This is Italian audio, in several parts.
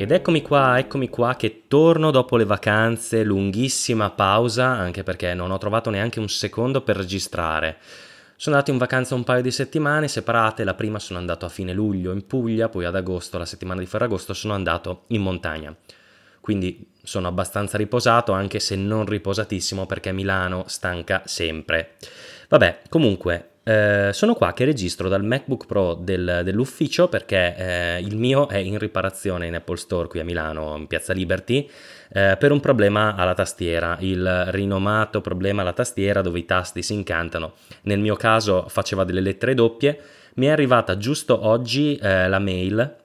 Ed eccomi qua, eccomi qua che torno dopo le vacanze, lunghissima pausa, anche perché non ho trovato neanche un secondo per registrare. Sono andato in vacanza un paio di settimane separate, la prima sono andato a fine luglio in Puglia, poi ad agosto, la settimana di Ferragosto, sono andato in montagna. Quindi sono abbastanza riposato, anche se non riposatissimo perché Milano stanca sempre. Vabbè, comunque, eh, sono qua che registro dal MacBook Pro del, dell'ufficio perché eh, il mio è in riparazione in Apple Store qui a Milano, in Piazza Liberty, eh, per un problema alla tastiera, il rinomato problema alla tastiera dove i tasti si incantano. Nel mio caso faceva delle lettere doppie, mi è arrivata giusto oggi eh, la mail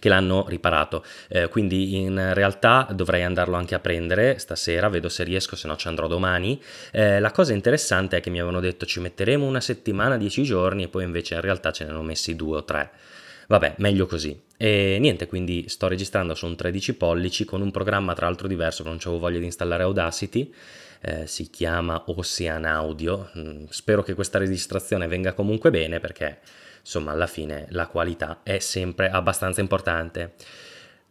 che l'hanno riparato. Eh, quindi in realtà dovrei andarlo anche a prendere stasera, vedo se riesco, se no ci andrò domani. Eh, la cosa interessante è che mi avevano detto ci metteremo una settimana, dieci giorni e poi invece in realtà ce ne hanno messi due o tre. Vabbè, meglio così. E niente, quindi sto registrando su un 13 pollici con un programma tra l'altro diverso, non avevo voglia di installare Audacity. Eh, si chiama Ocean Audio. Mm, spero che questa registrazione venga comunque bene perché insomma alla fine la qualità è sempre abbastanza importante.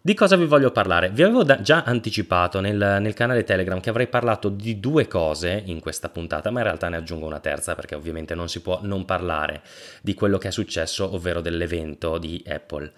Di cosa vi voglio parlare? Vi avevo da- già anticipato nel, nel, canale Telegram che avrei parlato di due cose in questa puntata, ma in realtà ne aggiungo una terza perché ovviamente non si può non parlare di quello che è successo, ovvero dell'evento di Apple.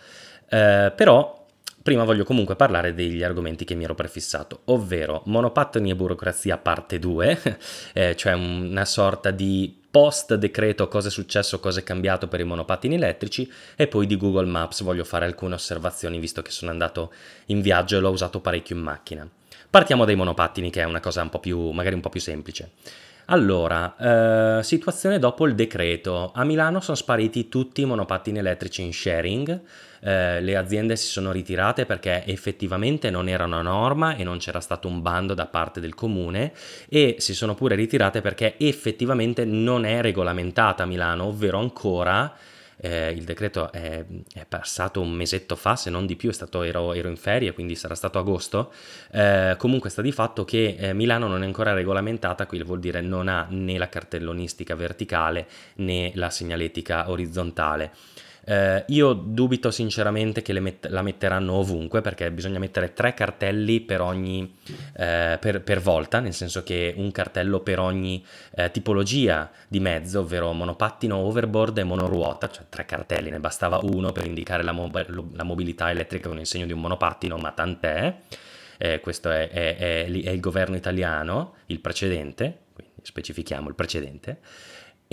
Eh, però prima voglio comunque parlare degli argomenti che mi ero prefissato, ovvero monopattini e burocrazia parte 2, eh, cioè una sorta di post decreto cosa è successo, cosa è cambiato per i monopattini elettrici e poi di Google Maps voglio fare alcune osservazioni visto che sono andato in viaggio e l'ho usato parecchio in macchina. Partiamo dai monopattini che è una cosa un po' più, magari un po' più semplice. Allora, eh, situazione dopo il decreto. A Milano sono spariti tutti i monopattini elettrici in sharing, eh, le aziende si sono ritirate perché effettivamente non era una norma e non c'era stato un bando da parte del comune e si sono pure ritirate perché effettivamente non è regolamentata a Milano, ovvero ancora eh, il decreto è, è, passato un mesetto fa, se non di più, stato, ero, ero, in ferie, quindi sarà stato agosto. Eh, comunque sta di fatto che eh, Milano non è ancora regolamentata, quindi vuol dire non ha né la cartellonistica verticale né la segnaletica orizzontale. Eh, io dubito sinceramente che met- la metteranno ovunque perché bisogna mettere tre cartelli per ogni eh, per, per, volta, nel senso che un cartello per ogni eh, tipologia di mezzo, ovvero monopattino, overboard e monoruota, cioè tre cartelli, ne bastava uno per indicare la, mo- la mobilità elettrica con il segno di un monopattino, ma tant'è. Eh, questo è, è, è, è il governo italiano, il precedente, quindi specifichiamo il precedente.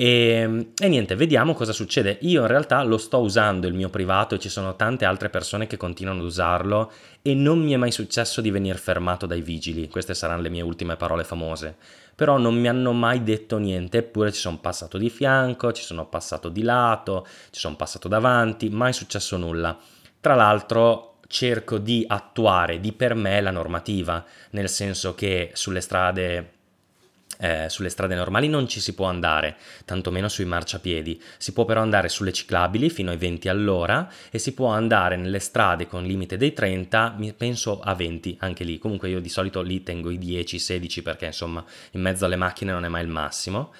E, ehm, e, niente, vediamo cosa succede. Io in realtà lo sto usando il mio privato e ci sono tante altre persone che continuano ad usarlo e non mi è mai successo di venire fermato dai vigili. Queste saranno le mie ultime parole famose. Però non mi hanno mai detto niente, eppure ci sono passato di fianco, ci sono passato di lato, ci sono passato davanti, mai successo nulla. Tra l'altro cerco di attuare di per me la normativa, nel senso che sulle strade eh, sulle strade normali non ci si può andare, tantomeno sui marciapiedi. Si può però andare sulle ciclabili fino ai 20 all'ora e si può andare nelle strade con limite dei 30, penso a 20 anche lì. Comunque io di solito lì tengo i 10-16 perché insomma in mezzo alle macchine non è mai il massimo.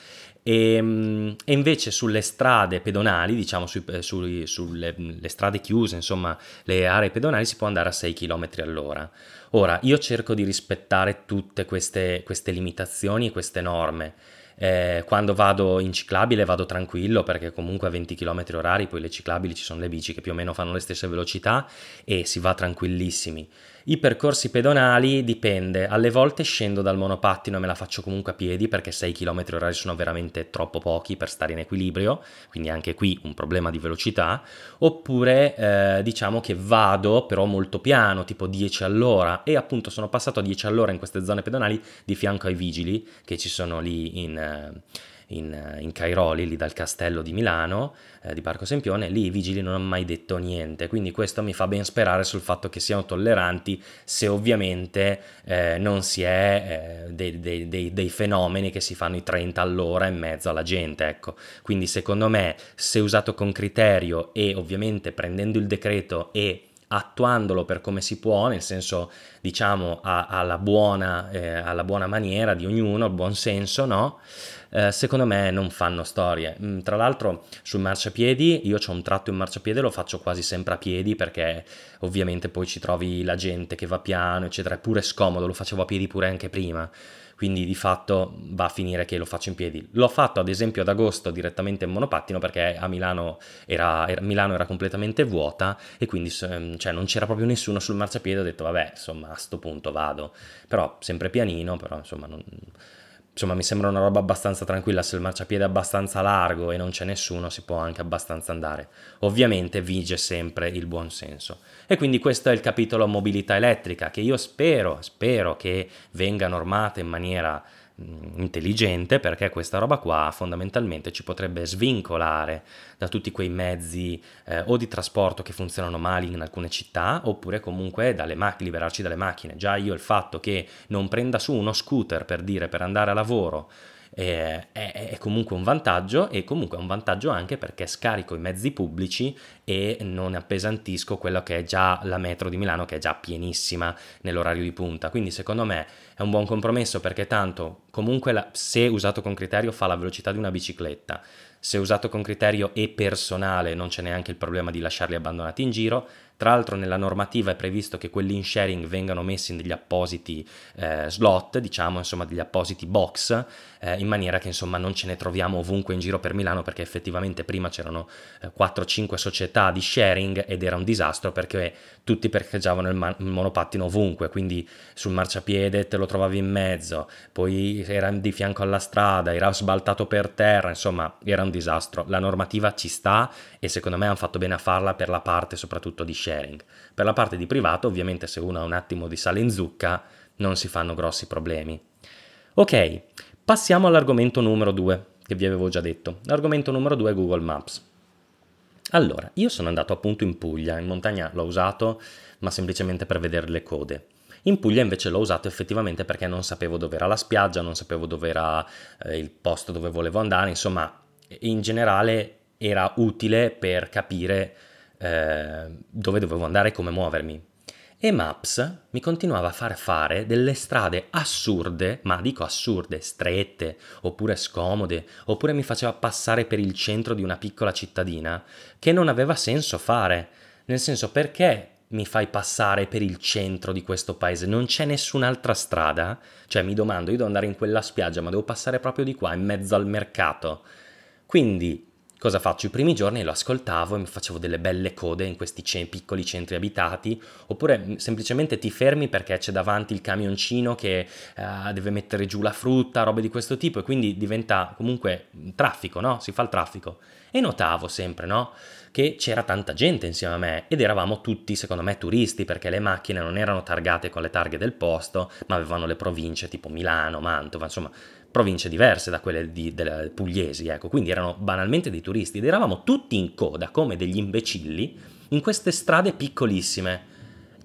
E, ehm, e, invece sulle strade pedonali, diciamo sui, eh, sui, sulle strade chiuse, insomma le aree pedonali, si può andare a 6 km all'ora. Ora, io cerco di rispettare tutte queste, queste limitazioni e queste norme. Eh, quando vado in ciclabile vado tranquillo perché comunque a 20 km orari poi le ciclabili ci sono le bici che più o meno fanno le stesse velocità e si va tranquillissimi. I percorsi pedonali dipende, alle volte scendo dal monopattino e me la faccio comunque a piedi perché 6 km orari sono veramente troppo pochi per stare in equilibrio, quindi anche qui un problema di velocità, oppure eh, diciamo che vado però molto piano, tipo 10 all'ora e appunto sono passato a 10 all'ora in queste zone pedonali di fianco ai vigili che ci sono lì in... Eh, in, in Cairoli, lì dal castello di Milano, eh, di Parco Sempione, lì i vigili non hanno mai detto niente, quindi questo mi fa ben sperare sul fatto che siano tolleranti se ovviamente eh, non si è eh, dei, dei, dei, dei, fenomeni che si fanno i 30 all'ora in mezzo alla gente, ecco. Quindi secondo me se usato con criterio e ovviamente prendendo il decreto e attuandolo per come si può, nel senso diciamo a, alla, buona, eh, alla buona maniera di ognuno, il buon senso, no? Eh, secondo me non fanno storie. Mm, tra l'altro sul marciapiedi, io ho un tratto in marciapiede, lo faccio quasi sempre a piedi perché ovviamente poi ci trovi la gente che va piano, eccetera, è pure scomodo, lo facevo a piedi pure anche prima quindi di fatto va a finire che lo faccio in piedi. L'ho fatto ad esempio ad agosto direttamente in monopattino perché a Milano era, era, Milano era completamente vuota e quindi cioè, non c'era proprio nessuno sul marciapiede, ho detto vabbè insomma a sto punto vado, però sempre pianino, però insomma non insomma mi sembra una roba abbastanza tranquilla, se il marciapiede è abbastanza largo e non c'è nessuno si può anche abbastanza andare. Ovviamente vige sempre il buon senso. E quindi questo è il capitolo mobilità elettrica che io spero, spero che venga normata in maniera intelligente perché questa roba qua fondamentalmente ci potrebbe svincolare da tutti quei mezzi eh, o di trasporto che funzionano male in alcune città oppure comunque dalle macchine, liberarci dalle macchine. Già io il fatto che non prenda su uno scooter per dire per andare a lavoro è, è, comunque un vantaggio e comunque è un vantaggio anche perché scarico i mezzi pubblici e non appesantisco quello che è già la metro di Milano che è già pienissima nell'orario di punta. Quindi secondo me è un buon compromesso perché tanto comunque la, se usato con criterio fa la velocità di una bicicletta. Se usato con criterio e personale non c'è neanche il problema di lasciarli abbandonati in giro, tra l'altro nella normativa è previsto che quelli in sharing vengano messi in degli appositi eh, slot, diciamo insomma degli appositi box, eh, in maniera che insomma non ce ne troviamo ovunque in giro per Milano perché effettivamente prima c'erano eh, 4-5 società di sharing ed era un disastro perché tutti parcheggiavano il, man- il monopattino ovunque, quindi sul marciapiede te lo trovavi in mezzo, poi era di fianco alla strada, era sbaltato per terra, insomma era un disastro. La normativa ci sta e secondo me hanno fatto bene a farla per la parte soprattutto di sharing. Per la parte di privato, ovviamente se uno ha un attimo di sale in zucca, non si fanno grossi problemi. Ok, passiamo all'argomento numero 2, che vi avevo già detto. L'argomento numero 2 è Google Maps. Allora, io sono andato appunto in Puglia, in montagna l'ho usato, ma semplicemente per vedere le code. In Puglia invece l'ho usato effettivamente perché non sapevo dove era la spiaggia, non sapevo dove era eh, il posto dove volevo andare, insomma, in generale era utile per capire eh, dove dovevo andare e come muovermi. E Maps mi continuava a far fare delle strade assurde, ma dico assurde, strette, oppure scomode, oppure mi faceva passare per il centro di una piccola cittadina, che non aveva senso fare. Nel senso, perché mi fai passare per il centro di questo paese? Non c'è nessun'altra strada? Cioè, mi domando, io devo andare in quella spiaggia, ma devo passare proprio di qua, in mezzo al mercato. Quindi Cosa faccio? I primi giorni lo ascoltavo e mi facevo delle belle code in questi c- piccoli centri abitati, oppure mm, semplicemente ti fermi perché c'è davanti il camioncino che uh, deve mettere giù la frutta, robe di questo tipo, e quindi diventa comunque traffico, no? Si fa il traffico. E notavo sempre, no? Che c'era tanta gente insieme a me ed eravamo tutti, secondo me, turisti perché le macchine non erano targate con le targhe del posto, ma avevano le province tipo Milano, Mantova, insomma province diverse da quelle di, delle pugliesi, ecco, quindi erano banalmente dei turisti ed eravamo tutti in coda come degli imbecilli in queste strade piccolissime.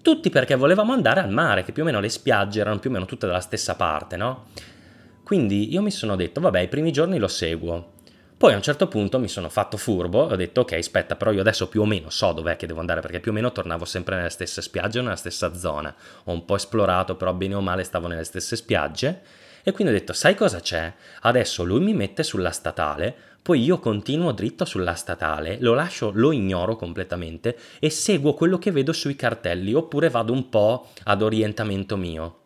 Tutti perché volevamo andare al mare, che più o meno le spiagge erano più o meno tutte dalla stessa parte, no? Quindi io mi sono detto, vabbè, i primi giorni lo seguo. Poi a un certo punto mi sono fatto furbo e ho detto, ok, aspetta, però io adesso più o meno so dov'è che devo andare, perché più o meno tornavo sempre nelle stesse spiagge nella stessa zona. Ho un po' esplorato, però bene o male stavo nelle stesse spiagge e quindi ho detto, sai cosa c'è? Adesso lui mi mette sulla statale, poi io continuo dritto sulla statale, lo lascio, lo ignoro completamente e seguo quello che vedo sui cartelli, oppure vado un po' ad orientamento mio.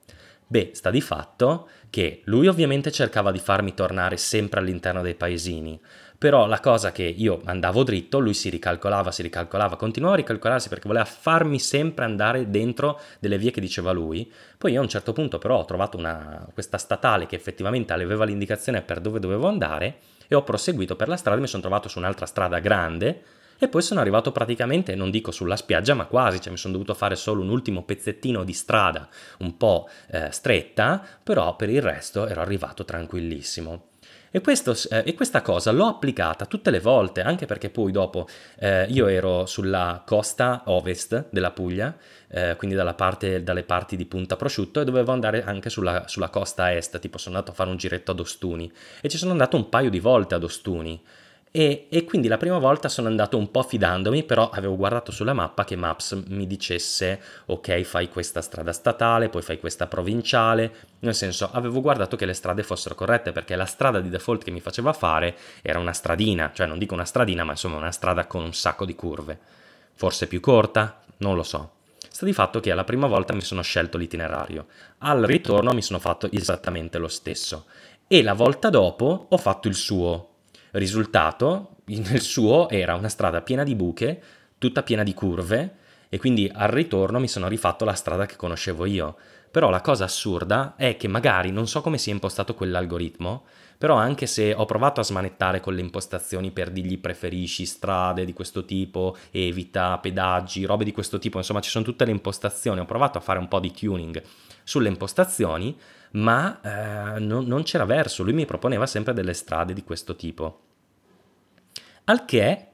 Beh, sta di fatto che lui ovviamente cercava di farmi tornare sempre all'interno dei paesini, però la cosa che io andavo dritto, lui si ricalcolava, si ricalcolava, continuava a ricalcolarsi perché voleva farmi sempre andare dentro delle vie che diceva lui. Poi io a un certo punto però ho trovato una, questa statale che effettivamente aveva l'indicazione per dove dovevo andare e ho proseguito per la strada, mi sono trovato su un'altra strada grande e poi sono arrivato praticamente, non dico sulla spiaggia, ma quasi, cioè mi sono dovuto fare solo un ultimo pezzettino di strada un po' eh, stretta, però per il resto ero arrivato tranquillissimo. E, questo, eh, e, questa cosa l'ho applicata tutte le volte, anche perché poi dopo eh, io ero sulla costa ovest della Puglia, eh, quindi parte, dalle parti di Punta Prosciutto, e dovevo andare anche sulla, sulla, costa est, tipo sono andato a fare un giretto ad Ostuni, e ci sono andato un paio di volte ad Ostuni. E, e, quindi la prima volta sono andato un po' fidandomi, però avevo guardato sulla mappa che Maps mi dicesse ok fai questa strada statale, poi fai questa provinciale, nel senso avevo guardato che le strade fossero corrette perché la strada di default che mi faceva fare era una stradina, cioè non dico una stradina ma insomma una strada con un sacco di curve, forse più corta, non lo so. Sta di fatto che alla prima volta mi sono scelto l'itinerario, al ritorno mi sono fatto esattamente lo stesso. E la volta dopo ho fatto il suo Risultato, nel suo era una strada piena di buche, tutta piena di curve, e quindi al ritorno mi sono rifatto la strada che conoscevo io. Però la cosa assurda è che magari non so come sia impostato quell'algoritmo, però anche se ho provato a smanettare con le impostazioni per dirgli preferisci strade di questo tipo, evita pedaggi, robe di questo tipo, insomma ci sono tutte le impostazioni, ho provato a fare un po' di tuning sulle impostazioni, ma eh, non, non c'era verso, lui mi proponeva sempre delle strade di questo tipo. Al che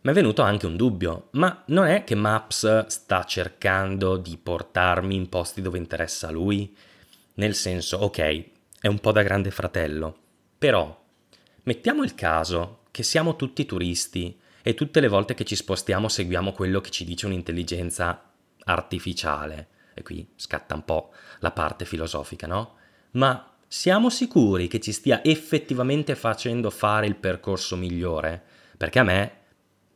mi è venuto anche un dubbio, ma non è che Maps sta cercando di portarmi in posti dove interessa lui? Nel senso, ok, è un po' da grande fratello, però mettiamo il caso che siamo tutti turisti e tutte le volte che ci spostiamo seguiamo quello che ci dice un'intelligenza artificiale e qui scatta un po' la parte filosofica, no? Ma siamo sicuri che ci stia effettivamente facendo fare il percorso migliore? Perché a me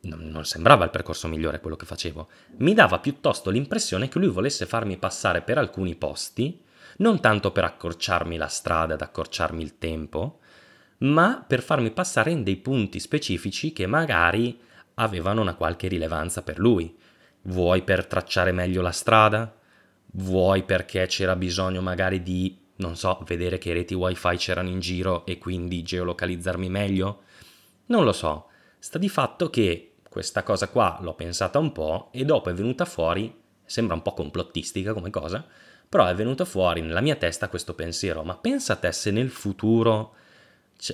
non sembrava il percorso migliore quello che facevo, mi dava piuttosto l'impressione che lui volesse farmi passare per alcuni posti, non tanto per accorciarmi la strada ed accorciarmi il tempo, ma per farmi passare in dei punti specifici che magari avevano una qualche rilevanza per lui. Vuoi per tracciare meglio la strada? Vuoi perché c'era bisogno magari di, non so, vedere che reti wifi c'erano in giro e quindi geolocalizzarmi meglio? Non lo so. Sta di fatto che questa cosa qua l'ho pensata un po' e dopo è venuta fuori, sembra un po' complottistica come cosa, però è venuta fuori nella mia testa questo pensiero, ma pensa te se nel futuro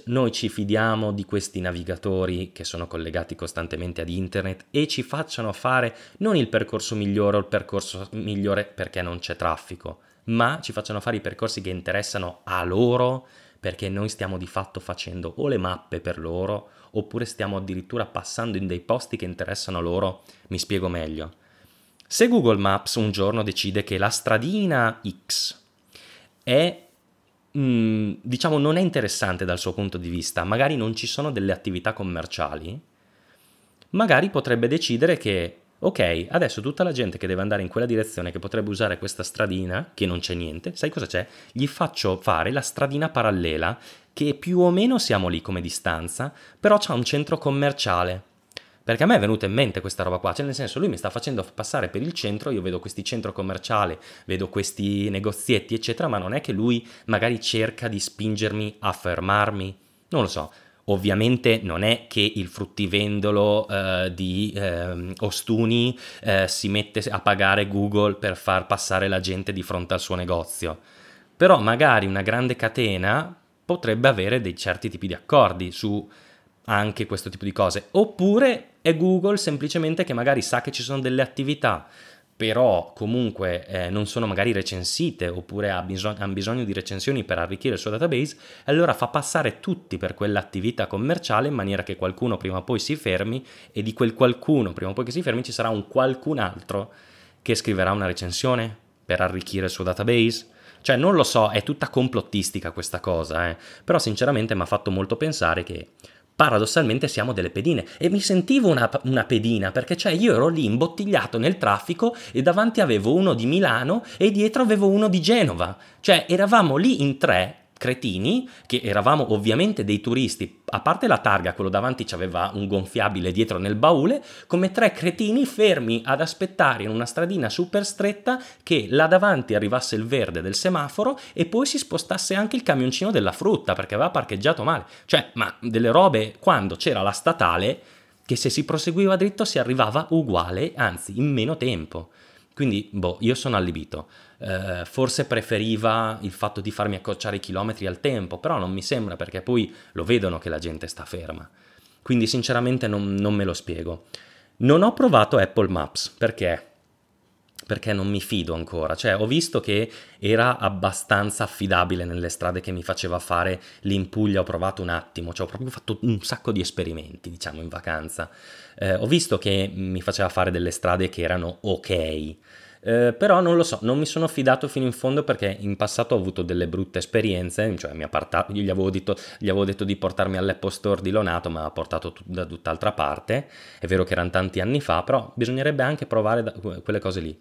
noi ci fidiamo di questi navigatori che sono collegati costantemente ad internet e ci facciano fare non il percorso migliore o il percorso migliore perché non c'è traffico, ma ci facciano fare i percorsi che interessano a loro perché noi stiamo di fatto facendo o le mappe per loro oppure stiamo addirittura passando in dei posti che interessano loro. Mi spiego meglio. Se Google Maps un giorno decide che la stradina X è Mm, diciamo, non è interessante dal suo punto di vista, magari non ci sono delle attività commerciali, magari potrebbe decidere che, ok, adesso tutta la gente che deve andare in quella direzione, che potrebbe usare questa stradina, che non c'è niente, sai cosa c'è? Gli faccio fare la stradina parallela, che più o meno siamo lì come distanza, però c'è un centro commerciale perché a me è venuta in mente questa roba qua, cioè nel senso lui mi sta facendo passare per il centro, io vedo questi centro commerciali, vedo questi negozietti, eccetera, ma non è che lui magari cerca di spingermi a fermarmi, non lo so. Ovviamente non è che il fruttivendolo eh, di eh, Ostuni eh, si mette a pagare Google per far passare la gente di fronte al suo negozio, però magari una grande catena potrebbe avere dei certi tipi di accordi su anche questo tipo di cose. Oppure è Google semplicemente che magari sa che ci sono delle attività, però comunque eh, non sono magari recensite oppure ha bisogno, hanno bisogno di recensioni per arricchire il suo database, allora fa passare tutti per quell'attività commerciale in maniera che qualcuno prima o poi si fermi e di quel qualcuno prima o poi che si fermi ci sarà un qualcun altro che scriverà una recensione per arricchire il suo database. Cioè, non lo so, è tutta complottistica questa cosa, eh? però sinceramente mi ha fatto molto pensare che paradossalmente siamo delle pedine. E mi sentivo una, una, pedina perché cioè io ero lì imbottigliato nel traffico e davanti avevo uno di Milano e dietro avevo uno di Genova. Cioè eravamo lì in tre cretini, che eravamo ovviamente dei turisti, a parte la targa, quello davanti aveva un gonfiabile dietro nel baule, come tre cretini fermi ad aspettare in una stradina super stretta che là davanti arrivasse il verde del semaforo e poi si spostasse anche il camioncino della frutta perché aveva parcheggiato male. Cioè, ma delle robe quando c'era la statale che se si proseguiva dritto si arrivava uguale, anzi in meno tempo. Quindi, boh, io sono allibito. Eh, forse preferiva il fatto di farmi accorciare i chilometri al tempo, però non mi sembra perché poi lo vedono che la gente sta ferma. Quindi, sinceramente, non, non me lo spiego. Non ho provato Apple Maps perché? perché non mi fido ancora, cioè ho visto che era abbastanza affidabile nelle strade che mi faceva fare lì ho provato un attimo, cioè ho proprio fatto un sacco di esperimenti, diciamo, in vacanza. Eh, ho visto che mi faceva fare delle strade che erano ok, eh, però non lo so, non mi sono fidato fino in fondo perché in passato ho avuto delle brutte esperienze, cioè parta- gli, avevo detto, gli, avevo detto, di portarmi all'Apple Store di Lonato, ma ha portato t- da tutt'altra parte, è vero che erano tanti anni fa, però bisognerebbe anche provare da- quelle cose lì.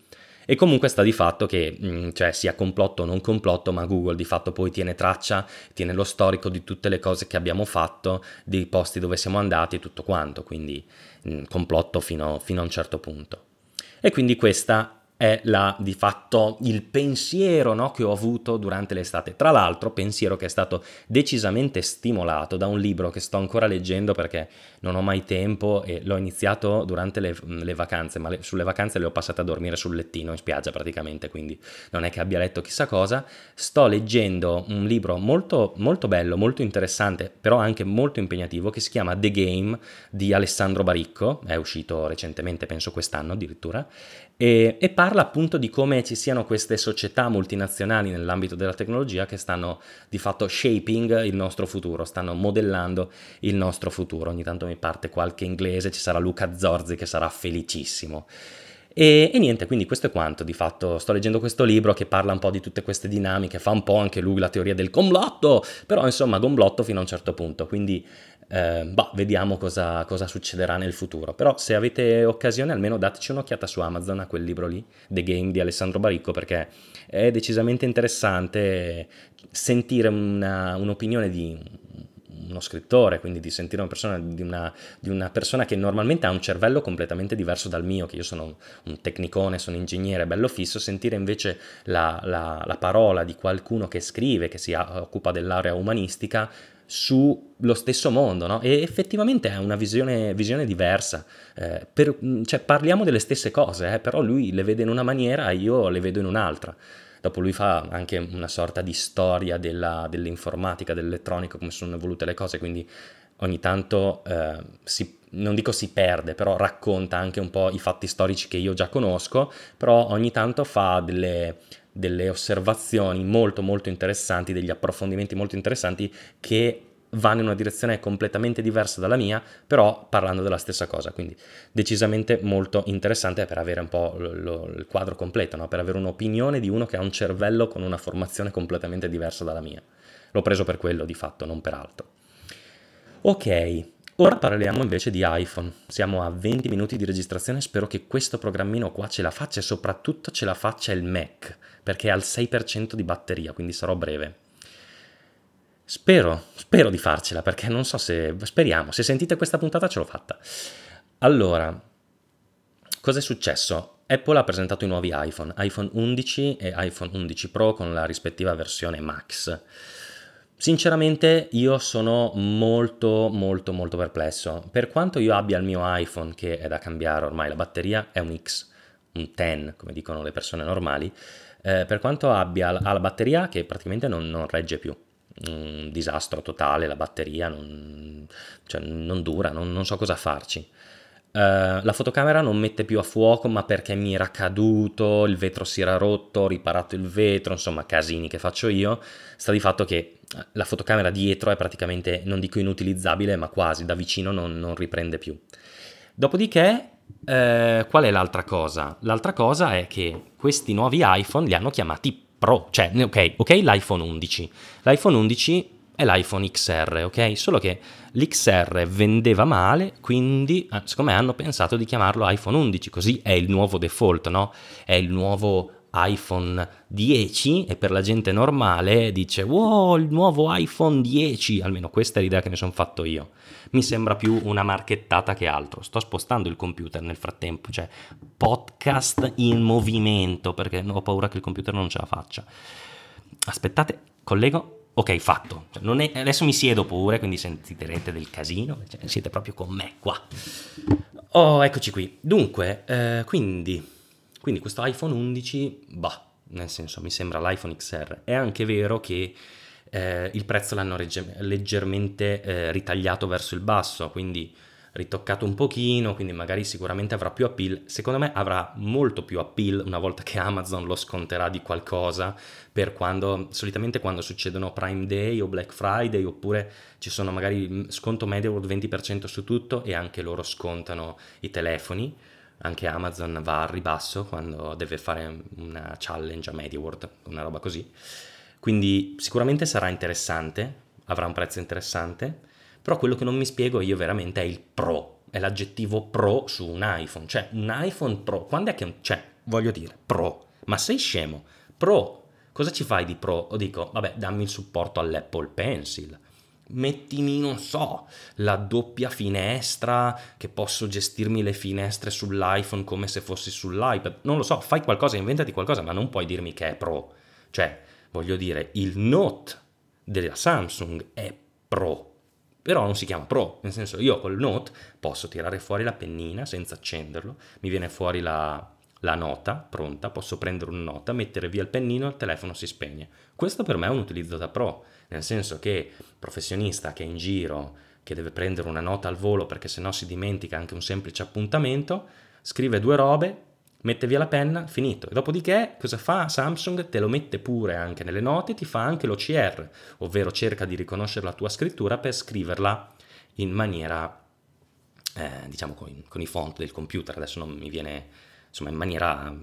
E comunque sta di fatto che, mm, cioè sia complotto o non complotto, ma Google di fatto poi tiene traccia, tiene lo storico di tutte le cose che abbiamo fatto, dei posti dove siamo andati e tutto quanto, quindi mm, complotto fino, fino a un certo punto. E quindi questa è la, di fatto il pensiero no, che ho avuto durante l'estate. Tra l'altro, pensiero che è stato decisamente stimolato da un libro che sto ancora leggendo perché non ho mai tempo e l'ho iniziato durante le, le vacanze, ma le, sulle vacanze le ho passate a dormire sul lettino in spiaggia praticamente, quindi non è che abbia letto chissà cosa. Sto leggendo un libro molto, molto bello, molto interessante, però anche molto impegnativo, che si chiama The Game di Alessandro Baricco, è uscito recentemente, penso quest'anno addirittura, e, e, parla appunto di come ci siano queste società multinazionali nell'ambito della tecnologia che stanno di fatto shaping il nostro futuro, stanno modellando il nostro futuro. Ogni tanto mi parte qualche inglese, ci sarà Luca Zorzi che sarà felicissimo. E, e, niente, quindi questo è quanto. Di fatto sto leggendo questo libro che parla un po' di tutte queste dinamiche, fa un po' anche lui la teoria del complotto, però insomma complotto fino a un certo punto. Quindi eh, bah, vediamo cosa, cosa, succederà nel futuro. Però se avete occasione almeno dateci un'occhiata su Amazon a quel libro lì, The Game di Alessandro Baricco, perché è decisamente interessante sentire una, un'opinione di uno scrittore, quindi di sentire una persona, di, una, di una, persona che normalmente ha un cervello completamente diverso dal mio, che io sono un tecnicone, sono ingegnere, bello fisso, sentire invece la, la, la parola di qualcuno che scrive, che si occupa dell'area umanistica, sullo stesso mondo, no? E effettivamente è una visione, visione diversa. Eh, per, cioè, parliamo delle stesse cose, eh, però lui le vede in una maniera e io le vedo in un'altra. Dopo lui fa anche una sorta di storia della, dell'informatica, dell'elettronica, come sono evolute le cose, quindi ogni tanto eh, si, non dico si perde, però racconta anche un po' i fatti storici che io già conosco, però ogni tanto fa delle, delle osservazioni molto molto interessanti, degli approfondimenti molto interessanti che vanno in una direzione completamente diversa dalla mia, però parlando della stessa cosa, quindi decisamente molto interessante per avere un po' lo, lo, il quadro completo, no? per avere un'opinione di uno che ha un cervello con una formazione completamente diversa dalla mia. L'ho preso per quello di fatto, non per altro. Ok, Ora parliamo invece di iPhone. Siamo a 20 minuti di registrazione, spero che questo programmino qua ce la faccia e soprattutto ce la faccia il Mac, perché è al 6% di batteria, quindi sarò breve. Spero, spero di farcela, perché non so se... Speriamo, se sentite questa puntata ce l'ho fatta. Allora, cosa è successo? Apple ha presentato i nuovi iPhone, iPhone 11 e iPhone 11 Pro con la rispettiva versione Max. Sinceramente io sono molto molto molto perplesso. Per quanto io abbia il mio iPhone che è da cambiare ormai, la batteria è un X, un 10 come dicono le persone normali, eh, per quanto abbia la batteria che praticamente non, non, regge più. Un disastro totale, la batteria non, cioè, non dura, non, non so cosa farci. Uh, la fotocamera non mette più a fuoco, ma perché mi era caduto, il vetro si era rotto, ho riparato il vetro, insomma, casini che faccio io. Sta di fatto che eh, la fotocamera dietro è praticamente, non dico inutilizzabile, ma quasi, da vicino non, non riprende più. Dopodiché, eh, qual è l'altra cosa? L'altra cosa è che questi nuovi iPhone li hanno chiamati Pro, cioè, ok, ok, l'iPhone 11. L'iPhone 11 è l'iPhone XR, ok? Solo che l'XR vendeva male, quindi eh, secondo me hanno pensato di chiamarlo iPhone 11, così è il nuovo default, no? È il nuovo iPhone 10 e per la gente normale dice wow il nuovo iPhone 10 almeno questa è l'idea che mi sono fatto io mi sembra più una marchettata che altro sto spostando il computer nel frattempo cioè podcast in movimento perché ho paura che il computer non ce la faccia aspettate collego Ok, fatto. Cioè, è, adesso mi siedo pure, quindi sentirete del casino. Cioè, siete proprio con me qua. Oh, eccoci qui. Dunque, eh, quindi, quindi questo iPhone 11, bah, nel senso, mi sembra l'iPhone XR. È anche vero che eh, il prezzo l'hanno regge- leggermente eh, ritagliato verso il basso, quindi ritoccato un pochino, quindi magari sicuramente avrà più appeal. Secondo me avrà molto più appeal una volta che Amazon lo sconterà di qualcosa per quando solitamente quando succedono Prime Day o Black Friday oppure ci sono magari mm, sconto medio del 20% su tutto e anche loro scontano i telefoni. Anche Amazon va al ribasso quando deve fare una challenge a MediaWorld, una roba così. Quindi sicuramente sarà interessante, avrà un prezzo interessante però quello che non mi spiego io veramente è il pro, è l'aggettivo pro su un iPhone, cioè un iPhone Pro, quando è che... cioè, voglio dire, pro, ma sei scemo? Pro, cosa ci fai di pro? O dico, vabbè, dammi il supporto all'Apple Pencil, mettimi, non so, la doppia finestra, che posso gestirmi le finestre sull'iPhone come se fossi sull'iPad, non lo so, fai qualcosa, inventati qualcosa, ma non puoi dirmi che è pro. Cioè, voglio dire, il Note della Samsung è pro, però non si chiama Pro, nel senso io col Note posso tirare fuori la pennina senza accenderlo, mi viene fuori la, la nota pronta, posso prendere una nota, mettere via il pennino e il telefono si spegne. Questo per me è un utilizzo da pro, nel senso che professionista che è in giro, che deve prendere una nota al volo perché sennò si dimentica anche un semplice appuntamento, scrive due robe, mette via la penna, finito. E dopodiché cosa fa Samsung? Te lo mette pure anche nelle note, ti fa anche l'OCR, ovvero cerca di riconoscere la tua scrittura per scriverla in maniera, eh, diciamo, con, con, i font del computer. Adesso non mi viene, insomma, in maniera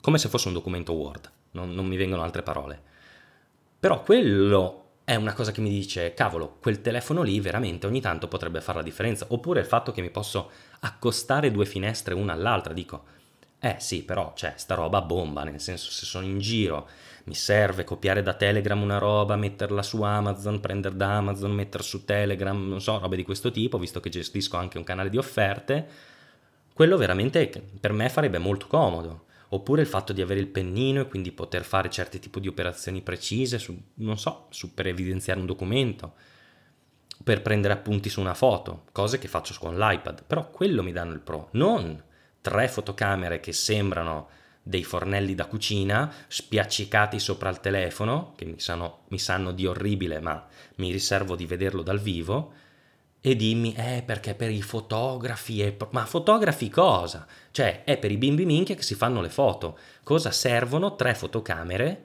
come se fosse un documento Word, non, non mi vengono altre parole. Però quello è una cosa che mi dice, cavolo, quel telefono lì veramente ogni tanto potrebbe fare la differenza. Oppure il fatto che mi posso accostare due finestre una all'altra, dico, eh sì, però cioè, sta roba bomba, nel senso se sono in giro, mi serve copiare da Telegram una roba, metterla su Amazon, prendere da Amazon, mettere su Telegram, non so, robe di questo tipo, visto che gestisco anche un canale di offerte, quello veramente per me farebbe molto comodo. Oppure il fatto di avere il pennino e quindi poter fare certi tipi di operazioni precise, su, non so, su, per evidenziare un documento, per prendere appunti su una foto, cose che faccio con l'iPad, però quello mi danno il pro, non tre fotocamere che sembrano dei fornelli da cucina spiaccicati sopra il telefono, che mi sanno, mi sanno di orribile, ma mi riservo di vederlo dal vivo, e dimmi, eh, perché per i fotografi, è... ma fotografi cosa? Cioè, è per i bimbi minchia che si fanno le foto. Cosa servono tre fotocamere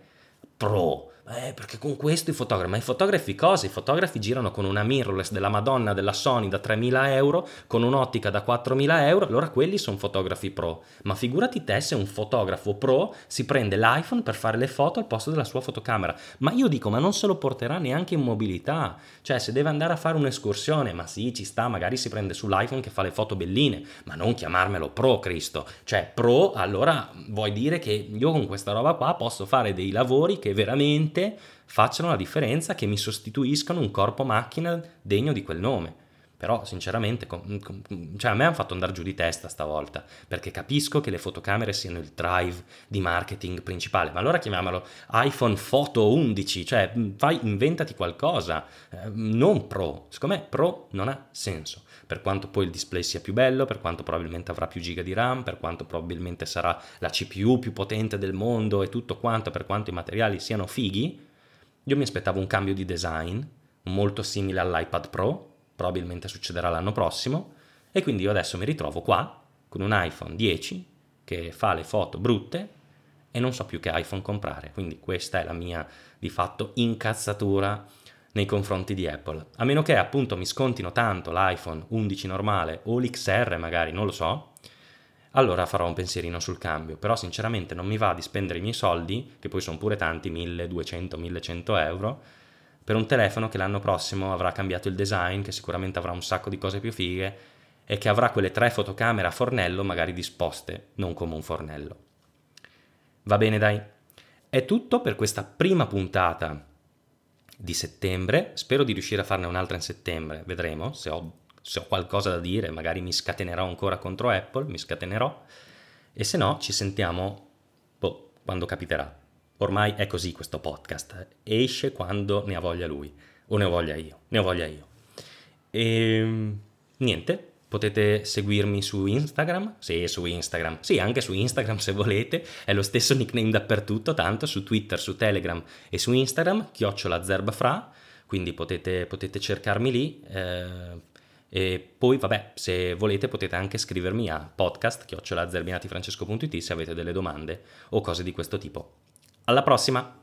pro? Eh, perché con questo i fotografi, ma i fotografi cosa? I fotografi girano con una mirrorless della Madonna della Sony da 3.000 euro, con un'ottica da 4.000 euro, allora quelli sono fotografi pro. Ma figurati te se un fotografo pro si prende l'iPhone per fare le foto al posto della sua fotocamera. Ma io dico, ma non se lo porterà neanche in mobilità. Cioè, se deve andare a fare un'escursione, ma sì, ci sta, magari si prende sull'iPhone che fa le foto belline, ma non chiamarmelo pro, Cristo. Cioè, pro, allora vuoi dire che io con questa roba qua posso fare dei lavori che veramente veramente facciano la differenza, che mi sostituiscano un corpo macchina degno di quel nome. Però sinceramente, cioè a me hanno fatto andare giù di testa stavolta, perché capisco che le fotocamere siano il drive di marketing principale, ma allora chiamiamolo iPhone Photo 11, cioè fai, inventati qualcosa, eh, non Pro. Secondo me Pro non ha senso, per quanto poi il display sia più bello, per quanto probabilmente avrà più giga di RAM, per quanto probabilmente sarà la CPU più potente del mondo e tutto quanto, per quanto i materiali siano fighi, io mi aspettavo un cambio di design molto simile all'iPad Pro, probabilmente succederà l'anno prossimo, e quindi io adesso mi ritrovo qua con un iPhone 10 che fa le foto brutte e non so più che iPhone comprare, quindi questa è la mia di fatto incazzatura nei confronti di Apple. A meno che appunto mi scontino tanto l'iPhone 11 normale o l'XR magari, non lo so, allora farò un pensierino sul cambio, però sinceramente non mi va di spendere i miei soldi, che poi sono pure tanti, 1200, 1100 euro, per un telefono che l'anno prossimo avrà cambiato il design, che sicuramente avrà un sacco di cose più fighe e che avrà quelle tre fotocamere a fornello magari disposte, non come un fornello. Va bene dai. È tutto per questa prima puntata di settembre, spero di riuscire a farne un'altra in settembre, vedremo. Se ho, se ho qualcosa da dire, magari mi scatenerò ancora contro Apple, mi scatenerò, e se no ci sentiamo boh, quando capiterà. Ormai è così questo podcast, esce quando ne ha voglia lui, o ne ho voglia io, ne ho voglia io. E ehm, niente, potete seguirmi su Instagram, sì, su Instagram, sì, anche su Instagram se volete, è lo stesso nickname dappertutto, tanto su Twitter, su Telegram e su Instagram, chiocciola zerbafra, quindi potete, potete cercarmi lì. Eh, E poi, vabbè, se volete potete anche scrivermi a podcast chiocciolazerbinatifrancesco.it se avete delle domande o cose di questo tipo. Alla prossima!